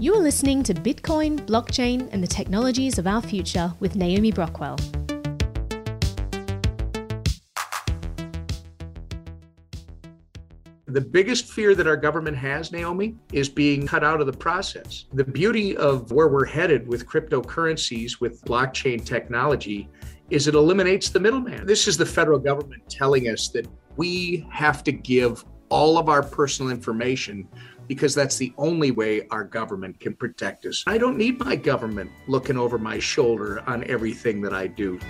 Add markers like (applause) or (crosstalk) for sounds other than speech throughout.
You are listening to Bitcoin, blockchain, and the technologies of our future with Naomi Brockwell. The biggest fear that our government has, Naomi, is being cut out of the process. The beauty of where we're headed with cryptocurrencies, with blockchain technology, is it eliminates the middleman. This is the federal government telling us that we have to give all of our personal information because that's the only way our government can protect us. I don't need my government looking over my shoulder on everything that I do.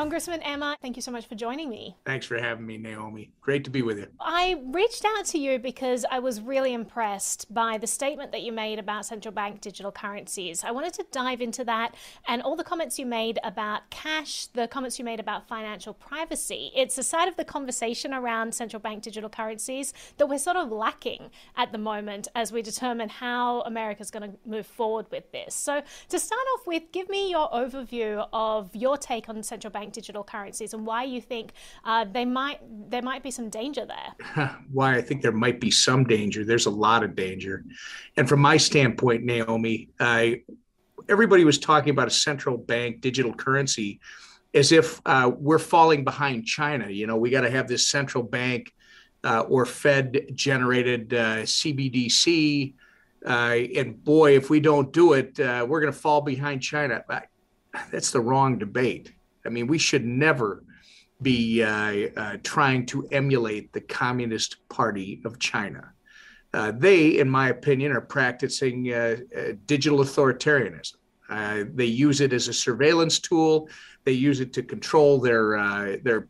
Congressman Emmer, thank you so much for joining me. Thanks for having me, Naomi. Great to be with you. I reached out to you because I was really impressed by the statement that you made about central bank digital currencies. I wanted to dive into that and all the comments you made about cash, the comments you made about financial privacy. It's a side of the conversation around central bank digital currencies that we're sort of lacking at the moment as we determine how America's going to move forward with this. So, to start off with, give me your overview of your take on central bank digital currencies and why you think uh, they might there might be some danger there. (laughs) why I think there might be some danger. There's a lot of danger, and from my standpoint, Naomi, I everybody was talking about a central bank digital currency as if uh, we're falling behind China. You know, we got to have this central bank uh, or Fed generated uh, CBDC. Uh, and boy, if we don't do it, uh, we're going to fall behind China. That's the wrong debate. I mean, we should never be uh, uh, trying to emulate the Communist Party of China. Uh, they, in my opinion, are practicing uh, uh, digital authoritarianism. Uh, they use it as a surveillance tool. They use it to control their their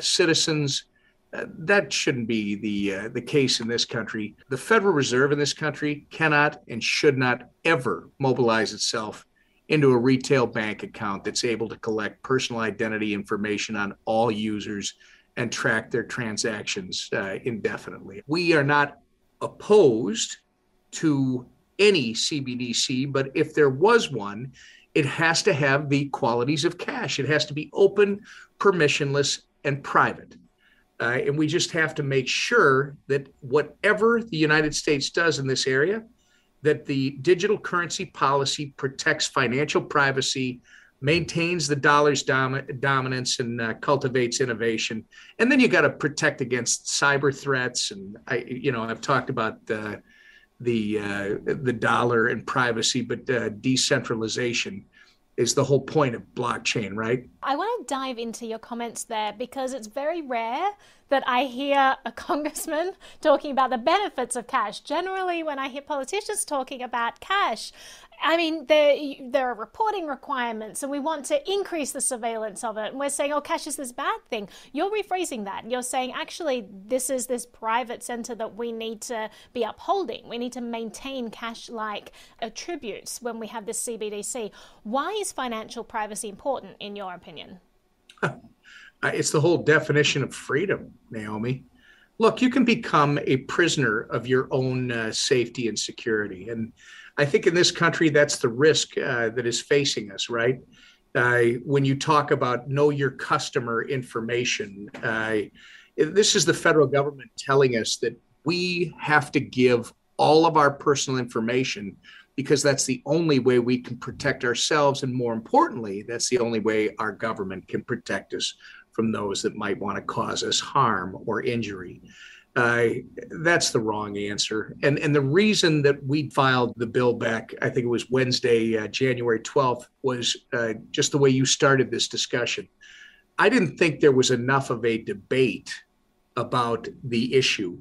citizens. that shouldn't be the the case in this country. The Federal Reserve in this country cannot and should not ever mobilize itself into a retail bank account that's able to collect personal identity information on all users and track their transactions uh, indefinitely. We are not opposed to any CBDC, but if there was one, it has to have the qualities of cash. It has to be open, permissionless, and private. Uh, and we just have to make sure that whatever the United States does in this area, that the digital currency policy protects financial privacy, maintains the dollar's dom- dominance, and uh, cultivates innovation. And then you got to protect against cyber threats. And I, you know, I've talked about the the uh, the dollar and privacy, but uh, decentralization is the whole point of blockchain, right? I want to dive into your comments there because it's very rare that I hear a (laughs) congressman talking about the benefits of cash. Generally, when I hear politicians talking about cash, I mean, there, there are reporting requirements and we want to increase the surveillance of it. And we're saying, oh, cash is this bad thing. You're rephrasing that. You're saying, actually, this is this private center that we need to be upholding. We need to maintain cash like attributes when we have this CBDC. Why is financial privacy important, in your opinion? (laughs) It's the whole definition of freedom, Naomi. Look, you can become a prisoner of your own uh, safety and security. And I think in this country, that's the risk uh, that is facing us, right? Uh, when you talk about know your customer information, uh, this is the federal government telling us that we have to give all of our personal information because that's the only way we can protect ourselves. And more importantly, that's the only way our government can protect us from those that might want to cause us harm or injury. Uh, that's the wrong answer. And, and the reason that we filed the bill back, I think it was Wednesday, uh, January 12th, was uh, just the way you started this discussion. I didn't think there was enough of a debate about the issue,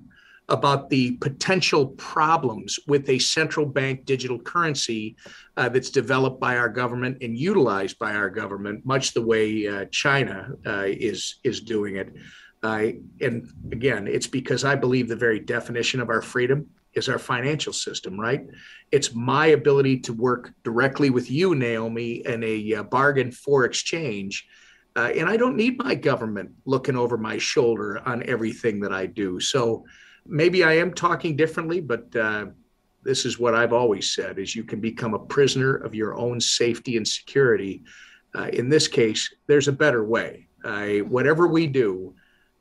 about the potential problems with a central bank digital currency uh, that's developed by our government and utilized by our government, much the way uh, China uh, is, is doing it. Uh, and again, it's because I believe the very definition of our freedom is our financial system, right? It's my ability to work directly with you, Naomi, in a uh, bargain for exchange. Uh, and I don't need my government looking over my shoulder on everything that I do. So maybe I am talking differently, but uh, this is what I've always said: is you can become a prisoner of your own safety and security. Uh, in this case, there's a better way. Whatever we do,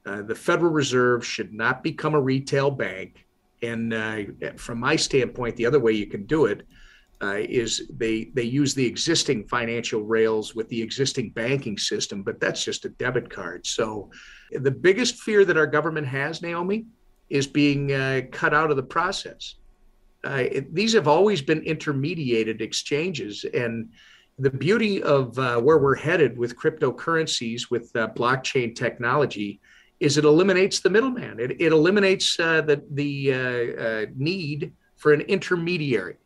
Uh, the Federal Reserve should not become a retail bank. And uh, from my standpoint, the other way you can do it uh, is they they use the existing financial rails with the existing banking system, but that's just a debit card. So the biggest fear that our government has, Naomi, is being uh, cut out of the process. Uh, it, these have always been intermediated exchanges, and the beauty of uh, where we're headed with cryptocurrencies, with uh, blockchain technology, is it eliminates the middleman. It, it eliminates uh, the the need for an intermediary.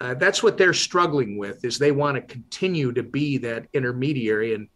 Uh, that's what they're struggling with is they want to continue to be that intermediary. And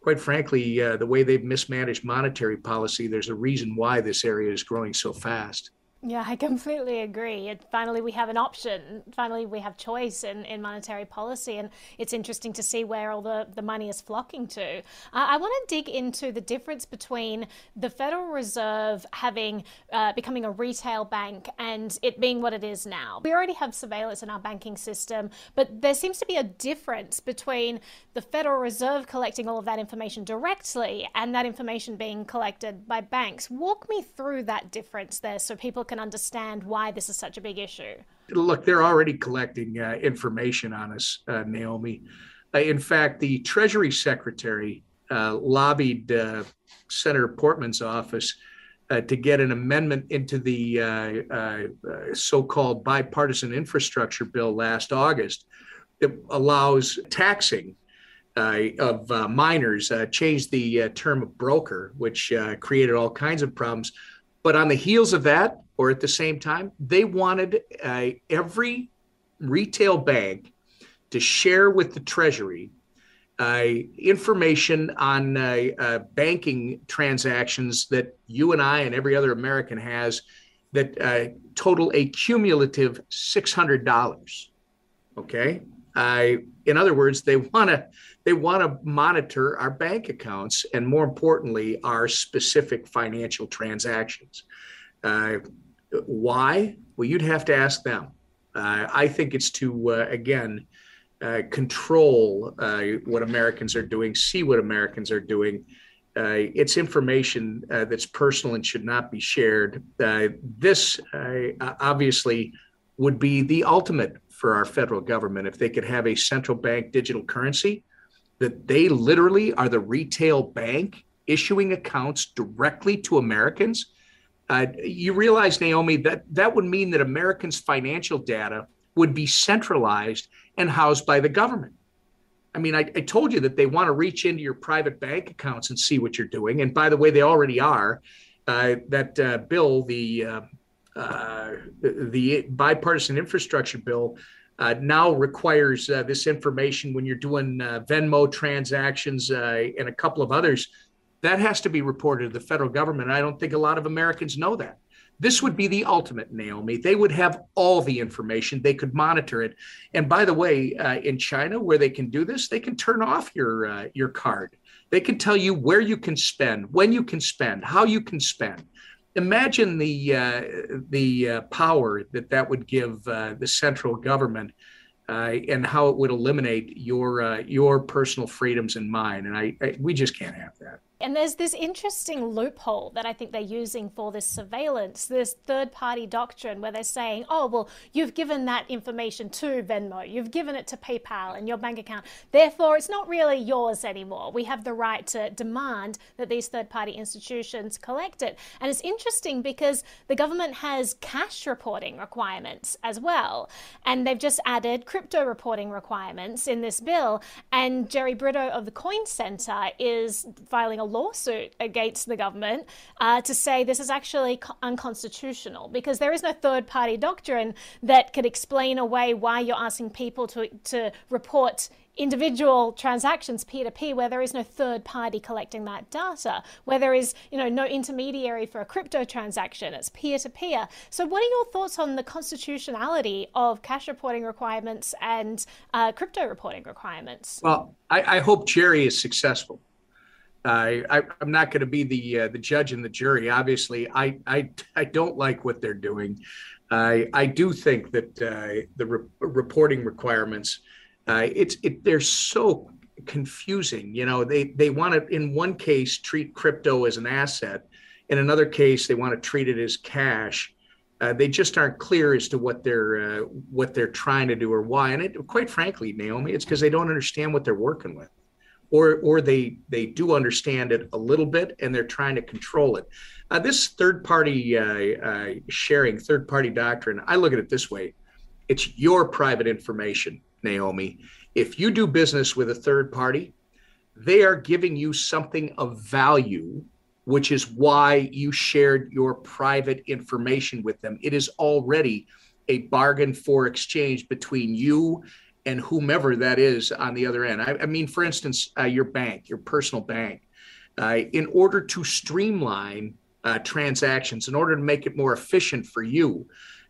quite frankly uh, the way they've mismanaged monetary policy there's a reason why this area is growing so fast yeah, I (laughs) completely agree. Finally, we have an option. Finally, we have choice in, in monetary policy, and it's interesting to see where all the, the money is flocking to. Uh, I want to dig into the difference between the Federal Reserve having uh, becoming a retail bank and it being what it is now. We already have surveillance in our banking system, but there seems to be a difference between the Federal Reserve collecting all of that information directly and that information being collected by banks. Walk me through that difference there so people can understand why this is such a big issue? Look, they're already collecting uh, information on us, uh, Naomi. Uh, in fact, the Treasury Secretary uh, lobbied uh, Senator Portman's office uh, to get an amendment into the so called bipartisan infrastructure bill last August that allows taxing uh, of uh, miners uh, changed the term of broker, which created all kinds of problems. But on the heels of that, or at the same time, they wanted uh, every retail bank to share with the Treasury uh, information on uh, banking transactions that you and I and every other American has that uh, total a cumulative $600. Okay. in other words, they want to they want to monitor our bank accounts and more importantly, our specific financial transactions. Uh, why? Well, you'd have to ask them. Uh, I think it's to, uh, again, uh, control uh, what Americans are doing, see what Americans are doing. Uh, it's information uh, that's personal and should not be shared. this obviously would be the ultimate for our federal government if they could have a central bank digital currency that they literally are the retail bank issuing accounts directly to Americans uh, you realize, Naomi, that that would mean that Americans' financial data would be centralized and housed by the government. I mean, I, I, told you that they want to reach into your private bank accounts and see what you're doing. And by the way, they already are. Uh, that uh, bill, the uh, uh the bipartisan infrastructure bill, uh, now requires uh, this information when you're doing Venmo transactions and a couple of others that has to be reported to the federal government. I don't think a lot of Americans know that. This would be the ultimate, Naomi. They would have all the information. They could monitor it. And by the way, uh, in China, where they can do this, they can turn off your uh, your card. They can tell you where you can spend, when you can spend, how you can spend. Imagine the uh, the uh, power that that would give uh, the central government uh, and how it would eliminate your your personal freedoms and mine. And I, I, we just can't have that. And there's this interesting loophole that I think they're using for this surveillance, this third party doctrine where they're saying, oh, well, you've given that information to Venmo, you've given it to PayPal and your bank account. Therefore, it's not really yours anymore. We have the right to demand that these third party institutions collect it. And it's interesting because the government has cash reporting requirements as well. And they've just added crypto reporting requirements in this bill. And Jerry Brito of the Coin Center is filing a lawsuit against the government uh, to say this is actually unconstitutional because there is no third party doctrine that could explain away why you're asking people to, to report individual transactions peer to peer where there is no third party collecting that data where there is you know no intermediary for a crypto transaction. It's peer to peer so what are your thoughts on the constitutionality of cash reporting requirements and uh, crypto reporting requirements? Well I, I hope jerry is successful I, I am not going to be the uh, the judge and the jury. Obviously, I, I I don't like what they're doing. I I do think that uh, the re- reporting requirements, uh, it's it they're so confusing. You know, they they want to in one case treat crypto as an asset, in another case they want to treat it as cash. Uh, they just aren't clear as to what they're uh, what they're trying to do or why. And it, quite frankly, Naomi, it's because they don't understand what they're working with, or or they they do understand it a little bit and they're trying to control it. Uh, this third party uh, uh, sharing, third party doctrine, I look at it this way: it's your private information, Naomi. If you do business with a third party, they are giving you something of value which is why you shared your private information with them. It is already a bargain for exchange between you and whomever that is on the other end. I, I mean, for instance, uh, your bank, your personal bank, uh, in order to streamline uh, transactions, in order to make it more efficient for you,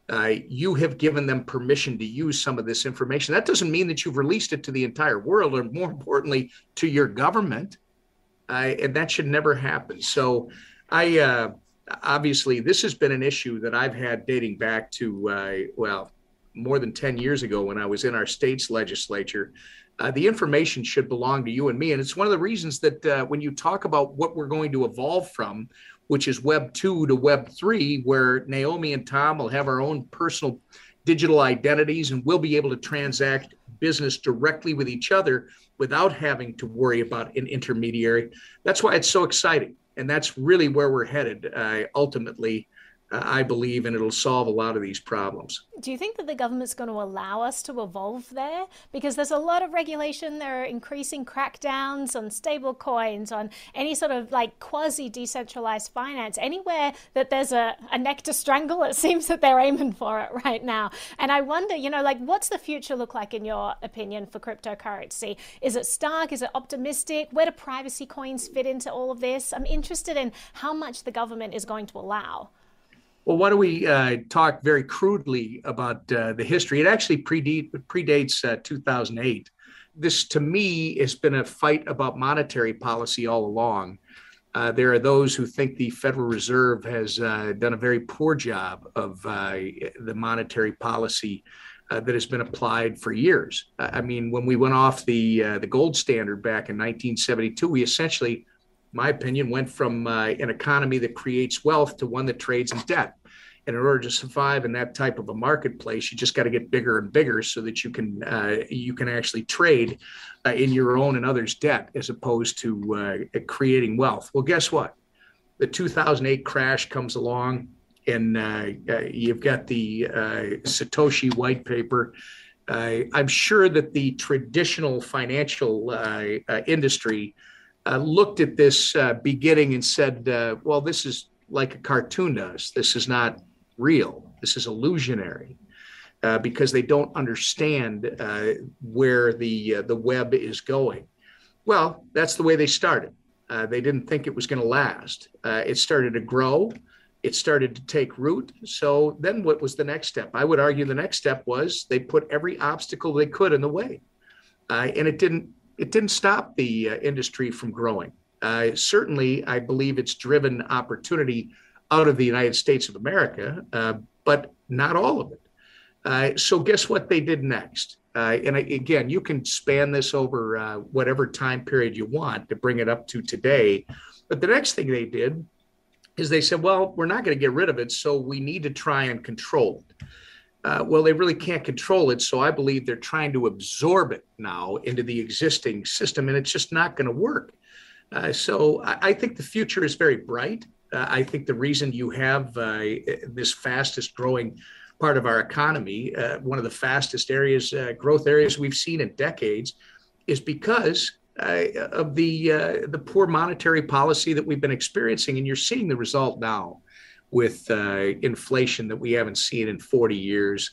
uh, you have given them permission to use some of this information. That doesn't mean that you've released it to the entire world, or more importantly, to your government. I, and that should never happen. So, I uh, obviously this has been an issue that I've had dating back to uh, well more than ten years ago when I was in our state's legislature. Uh, the information should belong to you and me, and it's one of the reasons that uh, when you talk about what we're going to evolve from, which is Web two to Web three, where Naomi and Tom will have our own personal digital identities and we'll be able to transact business directly with each other without having to worry about an intermediary. That's why it's so exciting. And that's really where we're headed uh, ultimately I believe, and it'll solve a lot of these problems. Do you think that the government's going to allow us to evolve there? Because there's a lot of regulation. There are increasing crackdowns on stable coins, on any sort of like quasi decentralized finance. Anywhere that there's a, a neck to strangle, it seems that they're aiming for it right now. And I wonder, you know, like what's the future look like in your opinion for cryptocurrency? Is it stark? Is it optimistic? Where do privacy coins fit into all of this? I'm interested in how much the government is going to allow. Well, why don't we uh, talk very crudely about uh, the history? It actually predate, predates uh, 2008. This, to me, has been a fight about monetary policy all along. Uh, there are those who think the Federal Reserve has uh, done a very poor job of uh, the monetary policy that has been applied for years. I mean, when we went off the the gold standard back in 1972, we essentially my opinion, went from uh, an economy that creates wealth to one that trades in debt. And in order to survive in that type of a marketplace, you just got to get bigger and bigger so that you can uh, you can actually trade uh, in your own and others' debt as opposed to uh, creating wealth. Well, guess what? The 2008 crash comes along, and uh, uh, you've got the Satoshi white paper. I'm sure that the traditional financial industry uh, looked at this uh, beginning and said, uh, well, this is like a cartoon does. This is not real. This is illusionary. Uh, because they don't understand uh, where the uh, the web is going. Well, that's the way they started. they didn't think it was going to last. it started to grow. It started to take root. So then, what was the next step? I would argue the next step was they put every obstacle they could in the way, and it didn't it didn't stop the uh, industry from growing. Uh, certainly, I believe it's driven opportunity out of the United States of America, uh, but not all of it. Uh, so, guess what they did next? Uh, and I, again, you can span this over uh, whatever time period you want to bring it up to today. But the next thing they did is they said, well, we're not going to get rid of it, so we need to try and control it uh, well, they really can't control it. So I believe they're trying to absorb it now into the existing system, and it's just not going to work. Uh, so I, I, think the future is very bright. Uh, I think the reason you have uh, this fastest growing part of our economy, uh, one of the fastest areas, uh, growth areas we've seen in decades, is because of the the poor monetary policy that we've been experiencing, and you're seeing the result now with uh, inflation that we haven't seen in 40 years.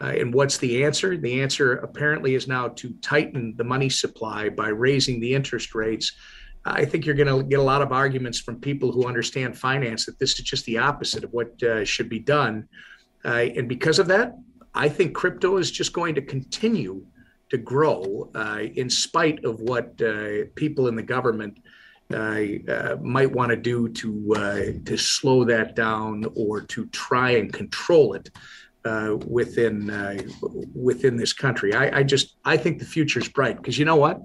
Uh, and what's the answer? The answer apparently is now to tighten the money supply by raising the interest rates. I think you're going to get a lot of arguments from people who understand finance that this is just the opposite of what uh, should be done. Uh, and because of that, I think crypto is just going to continue to grow uh, in spite of what uh, people in the government uh, might want to do to uh, to slow that down or to try and control it uh, within uh, within this country. I, I, just I think the future is bright because you know what,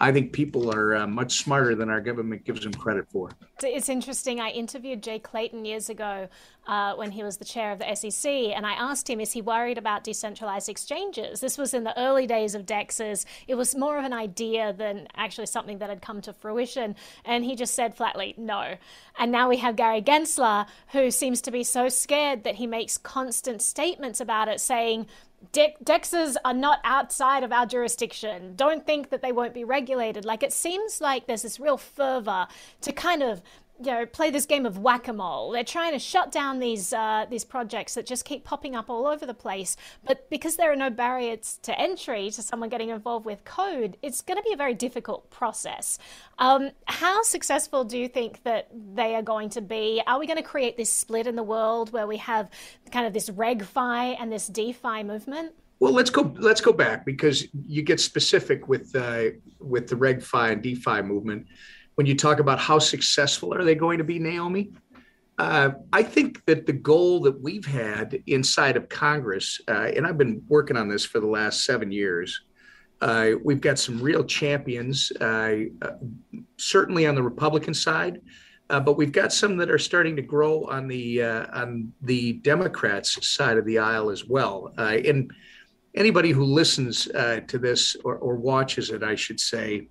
I think people are uh, much smarter than our government gives them credit for. It's interesting. I interviewed Jay Clayton years ago uh, when he was the chair of the SEC, and I asked him, is he worried about decentralized exchanges? This was in the early days of DEXs. It was more of an idea than actually something that had come to fruition. And he just said flatly, no. And now we have Gary Gensler, who seems to be so scared that he makes constant statements about it, saying, De- Dexes are not outside of our jurisdiction. Don't think that they won't be regulated. Like it seems like there's this real fervor to kind of you know play this game of whack-a-mole. They're trying to shut down these uh, these projects that just keep popping up all over the place. But because there are no barriers to entry to someone getting involved with code it's going to be a very difficult process. Um, how successful do you think that they are going to be? Are we going to create this split in the world where we have kind of this regfi and this defi movement? Well, let's go. Let's go back because you get specific with uh, with the RegFi and DeFi movement when you talk about how successful are they going to be, Naomi? Uh, I think that the goal that we've had inside of Congress, uh, and I've been working on this for the last seven years, uh, we've got some real champions, uh, uh, certainly on the Republican side, uh, but we've got some that are starting to grow on the on the Democrats' side of the aisle as well. and anybody who listens to this or, or watches it, I should say,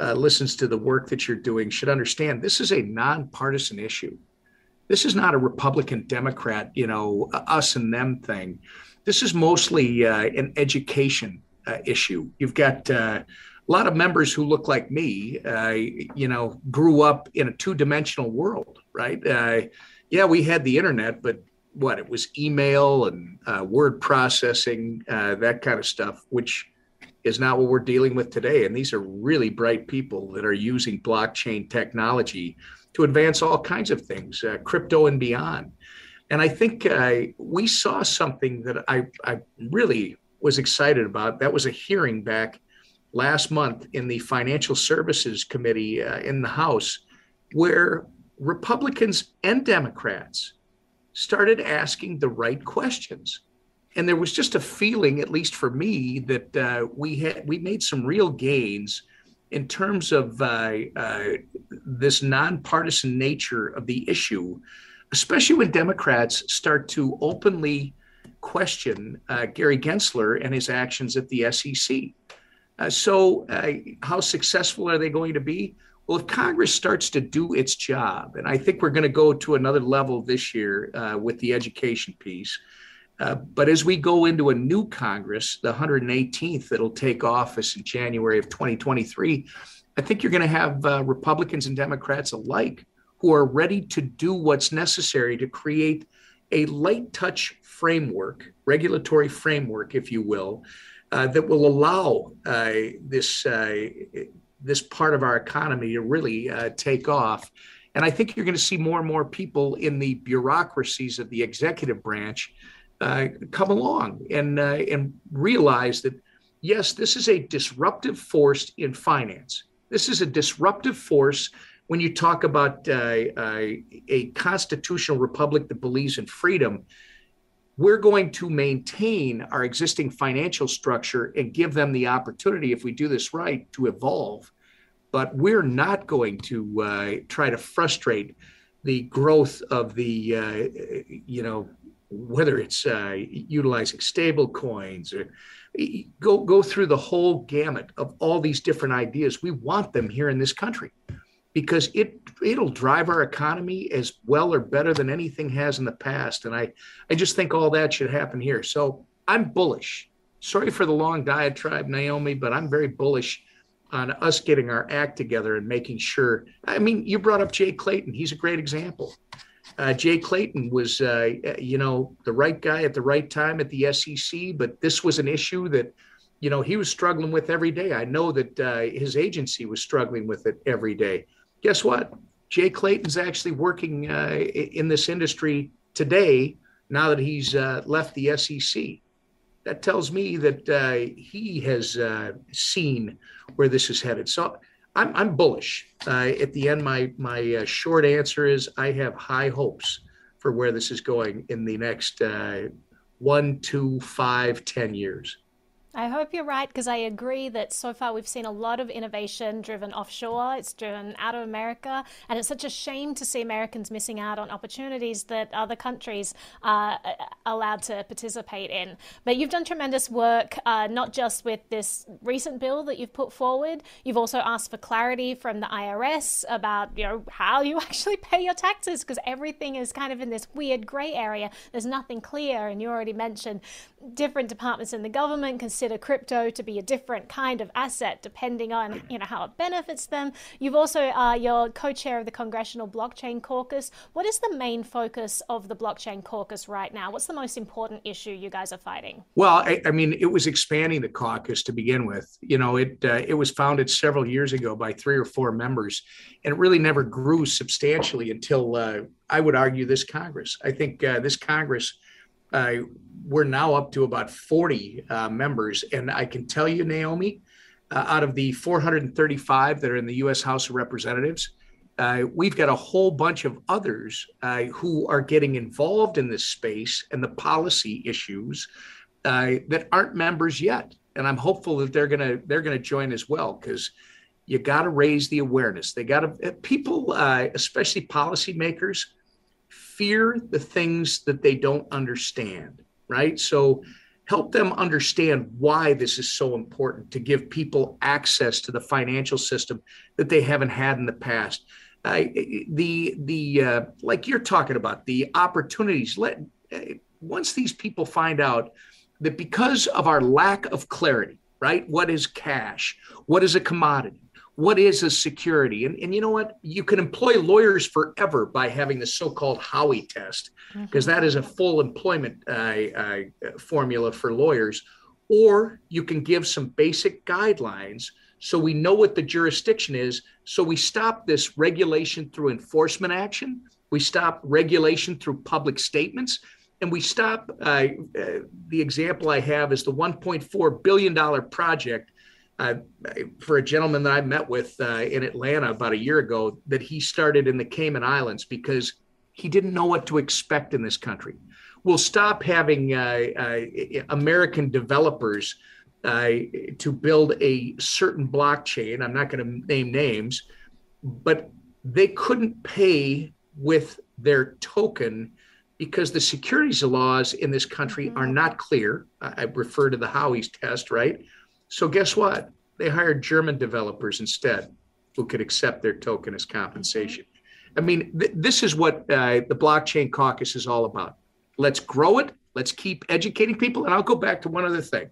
uh, listens to the work that you're doing should understand this is a nonpartisan issue. This is not a Republican Democrat, you know, us and them thing. This is mostly uh, an education uh, issue. You've got uh, a lot of members who look like me, uh, you know, grew up in a two dimensional world, right? Uh, yeah, we had the internet, but what it was email and word processing, that kind of stuff, which is not what we're dealing with today. And these are really bright people that are using blockchain technology to advance all kinds of things, uh, crypto and beyond. And I think uh, we saw something that I, I really was excited about. That was a hearing back last month in the Financial Services Committee uh, in the House, where Republicans and Democrats started asking the right questions and there was just a feeling, at least for me, that uh, we had we made some real gains in terms of uh, uh, this nonpartisan nature of the issue, especially when Democrats start to openly question uh, Gary Gensler and his actions at the SEC. Uh, so, uh, how successful are they going to be? Well, if Congress starts to do its job, and I think we're going to go to another level this year with the education piece. Uh, but as we go into a new Congress, the 118th that'll take office in January of 2023, I think you're going to have uh, Republicans and Democrats alike who are ready to do what's necessary to create a light touch framework, regulatory framework, if you will, uh, that will allow uh, this uh, this part of our economy to really take off. And I think you're going to see more and more people in the bureaucracies of the executive branch uh, come along and uh, and realize that yes, this is a disruptive force in finance. This is a disruptive force when you talk about uh, uh, a constitutional republic that believes in freedom. We're going to maintain our existing financial structure and give them the opportunity, if we do this right, to evolve. But we're not going to uh, try to frustrate the growth of the, uh, you know, whether it's uh, utilizing stable coins or go go through the whole gamut of all these different ideas. We want them here in this country because it it'll drive our economy as well or better than anything has in the past. And I I just think all that should happen here. So I'm bullish. Sorry for the long diatribe, Naomi, but I'm very bullish on us getting our act together and making sure. I mean, you brought up Jay Clayton. He's a great example uh, Jay Clayton was, uh, you know, the right guy at the right time at the SEC, but this was an issue that, you know, he was struggling with every day. I know that uh, his agency was struggling with it every day. Guess what? Jay Clayton's actually working uh, in this industry today now that he's uh, left the SEC. That tells me that uh, he has seen where this is headed. So I'm, I'm bullish. Uh, at the end, my my uh, short answer is I have high hopes for where this is going in the next uh, one, two, five, ten years. I hope you're right because I agree that so far we've seen a lot of innovation driven offshore. It's driven out of America, and it's such a shame to see Americans missing out on opportunities that other countries are allowed to participate in. But you've done tremendous work, uh, not just with this recent bill that you've put forward. You've also asked for clarity from the IRS about you know how you (laughs) actually pay your taxes because everything is kind of in this weird gray area. There's nothing clear, and you already mentioned different departments in the government consider crypto to be a different kind of asset depending on you know how it benefits them. You've also uh, you're co-chair of the Congressional Blockchain Caucus. What is the main focus of the Blockchain Caucus right now? What's the most important issue you guys are fighting? Well, I, I mean, it was expanding the caucus to begin with. You know, it uh, it was founded several years ago by three or four members, and it really never grew substantially until uh, I would argue this Congress. I think uh, this Congress uh, we're now up to about 40 uh, members. And I can tell you, Naomi, uh, out of the 435 that are in the U.S. House of Representatives, uh, we've got a whole bunch of others uh, who are getting involved in this space and the policy issues uh, that aren't members yet. And I'm hopeful that they're gonna they're gonna join as well because you got to raise the awareness. They got to people, especially policymakers fear the things that they don't understand, right? So help them understand why this is so important to give people access to the financial system that they haven't had in the past. The the uh, like you're talking about the opportunities. Let uh, once these people find out that because of our lack of clarity, right? What is cash? What is a commodity? What is a security? And, and you know what? You can employ lawyers forever by having the so called Howey test, because mm-hmm. is a full employment uh, uh, formula for lawyers. Or you can give some basic guidelines so we know what the jurisdiction is. So we stop this regulation through enforcement action, we stop regulation through public statements. And we stop. Uh, uh the example I have is the $1.4 billion project uh, for a gentleman that I met with uh, in Atlanta about a year ago, that he started in the Cayman Islands because he didn't know what to expect in this country. We'll stop having uh, uh American developers uh, to build a certain blockchain. I'm not going to name names, but they couldn't pay with their token because the securities laws in this country are not clear. I refer to the Howey's test, right? So guess what? They hired German developers instead who could accept their token as compensation. I mean, th- this is what uh, the blockchain caucus is all about. Let's grow it. Let's keep educating people. And I'll go back to one other thing.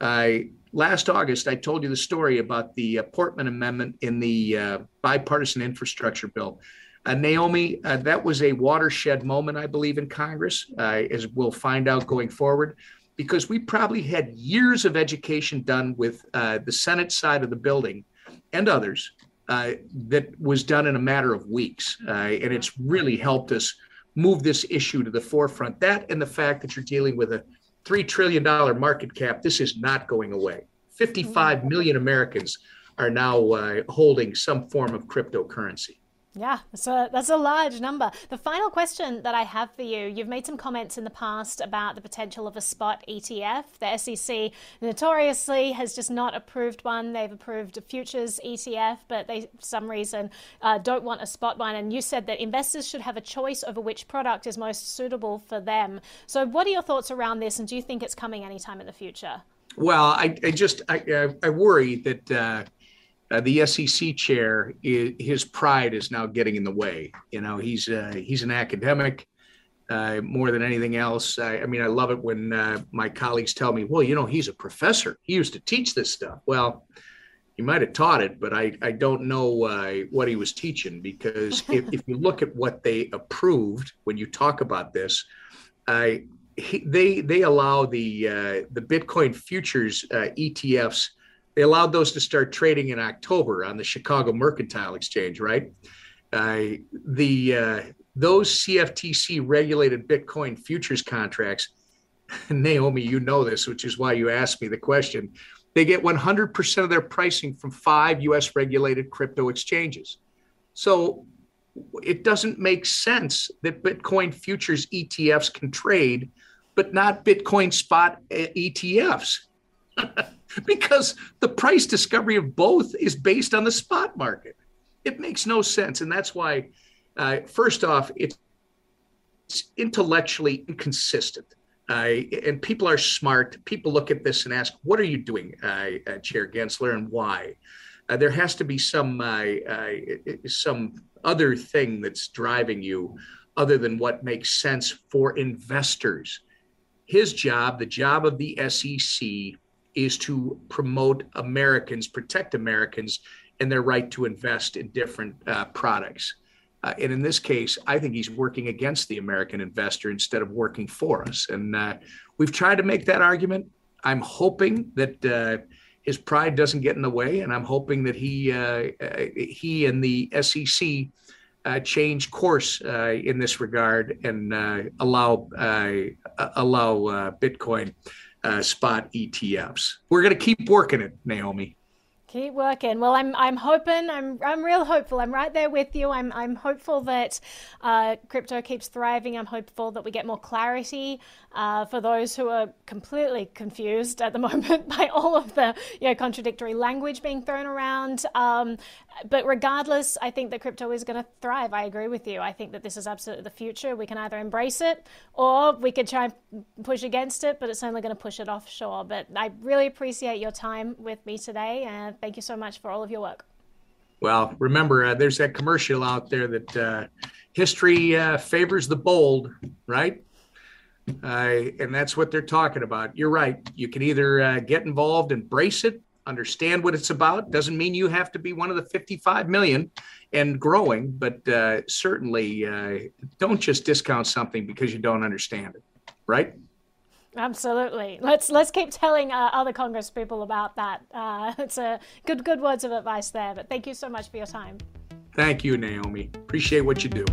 Uh, last August, I told you the story about the uh, Portman Amendment in the uh, bipartisan infrastructure bill. Uh, Naomi, uh, that was a watershed moment, I believe, in Congress, uh, as we'll find out going forward because we probably had years of education done with uh, the Senate side of the building and others uh, that was done in a matter of weeks. Uh, and it's really helped us move this issue to the forefront. That and the fact that you're dealing with a $3 trillion market cap, this is not going away. 55 million Americans are now uh, holding some form of cryptocurrency. Yeah, that's a, that's a large number. The final question that I have for you you've made some comments in the past about the potential of a spot ETF. The SEC notoriously has just not approved one. They've approved a futures ETF, but they, for some reason, uh, don't want a spot one. And you said that investors should have a choice over which product is most suitable for them. So, what are your thoughts around this, and do you think it's coming anytime in the future? Well, I, I just I, I worry that. Uh, uh, the SEC chair, his pride is now getting in the way. You know, he's uh, he's an academic uh, more than anything else. I, I, mean, I love it when uh, my colleagues tell me, "Well, you know, he's a professor. He used to teach this stuff." Well, he might have taught it, but I I don't know uh, what he was teaching because if, (laughs) if you look at what they approved when you talk about this, I. He, they they allow the uh, the Bitcoin futures ETFs they allowed those to start trading in October on the Chicago Mercantile Exchange, right? Uh, the uh, those CFTC regulated Bitcoin futures contracts, (laughs) Naomi, you know this, which is why you asked me the question. They get 100% of their pricing from five US regulated crypto exchanges. So it doesn't make sense that Bitcoin futures ETFs can trade, but not Bitcoin spot uh, ETFs. (laughs) because the price discovery of both is based on the spot market. It makes no sense. And that's why, uh, first off, it's, intellectually inconsistent. Uh, and people are smart. People look at this and ask, "What are you doing, uh, uh Chair Gensler, and why?" Uh, there has to be some uh, some other thing that's driving you, other than what makes sense for investors. His job, the job of the SEC, is to promote Americans, protect Americans, and their right to invest in different products. Uh, and in this case, I think he's working against the American investor instead of working for us. And uh, we've tried to make that argument. I'm hoping that uh, his pride doesn't get in the way, and I'm hoping that he uh, uh, he and the SEC uh, change course in this regard and allow allow Bitcoin spot ETFs. We're going to keep working it, Naomi. Keep working. Well, I'm I'm hoping. I'm I'm real hopeful. I'm right there with you. I'm I'm hopeful that uh, crypto keeps thriving. I'm hopeful that we get more clarity uh, for those who are completely confused at the (laughs) moment by all of the you know, contradictory language being thrown around. Um, but regardless, I think that crypto is going to thrive. I agree with you. I think that this is absolutely the future. We can either embrace it or we could try and push against it, but it's only going to push it offshore. But I really appreciate your time with me today, and thank you so much for all of your work. Well, remember, uh, there's that commercial out there that uh, history uh, favors the bold, right? Uh, and that's what they're talking about. You're right. You can either uh, get involved, embrace it, understand what it's about. Doesn't mean you have to be one of the 55 million and growing, but uh, certainly uh, don't just discount something because you don't understand it, right? Absolutely. Let's let's keep telling uh, other Congress people about that. Uh, (laughs) it's a good good words of advice there. But thank you so much for your time. Thank you, Naomi. Appreciate what you do.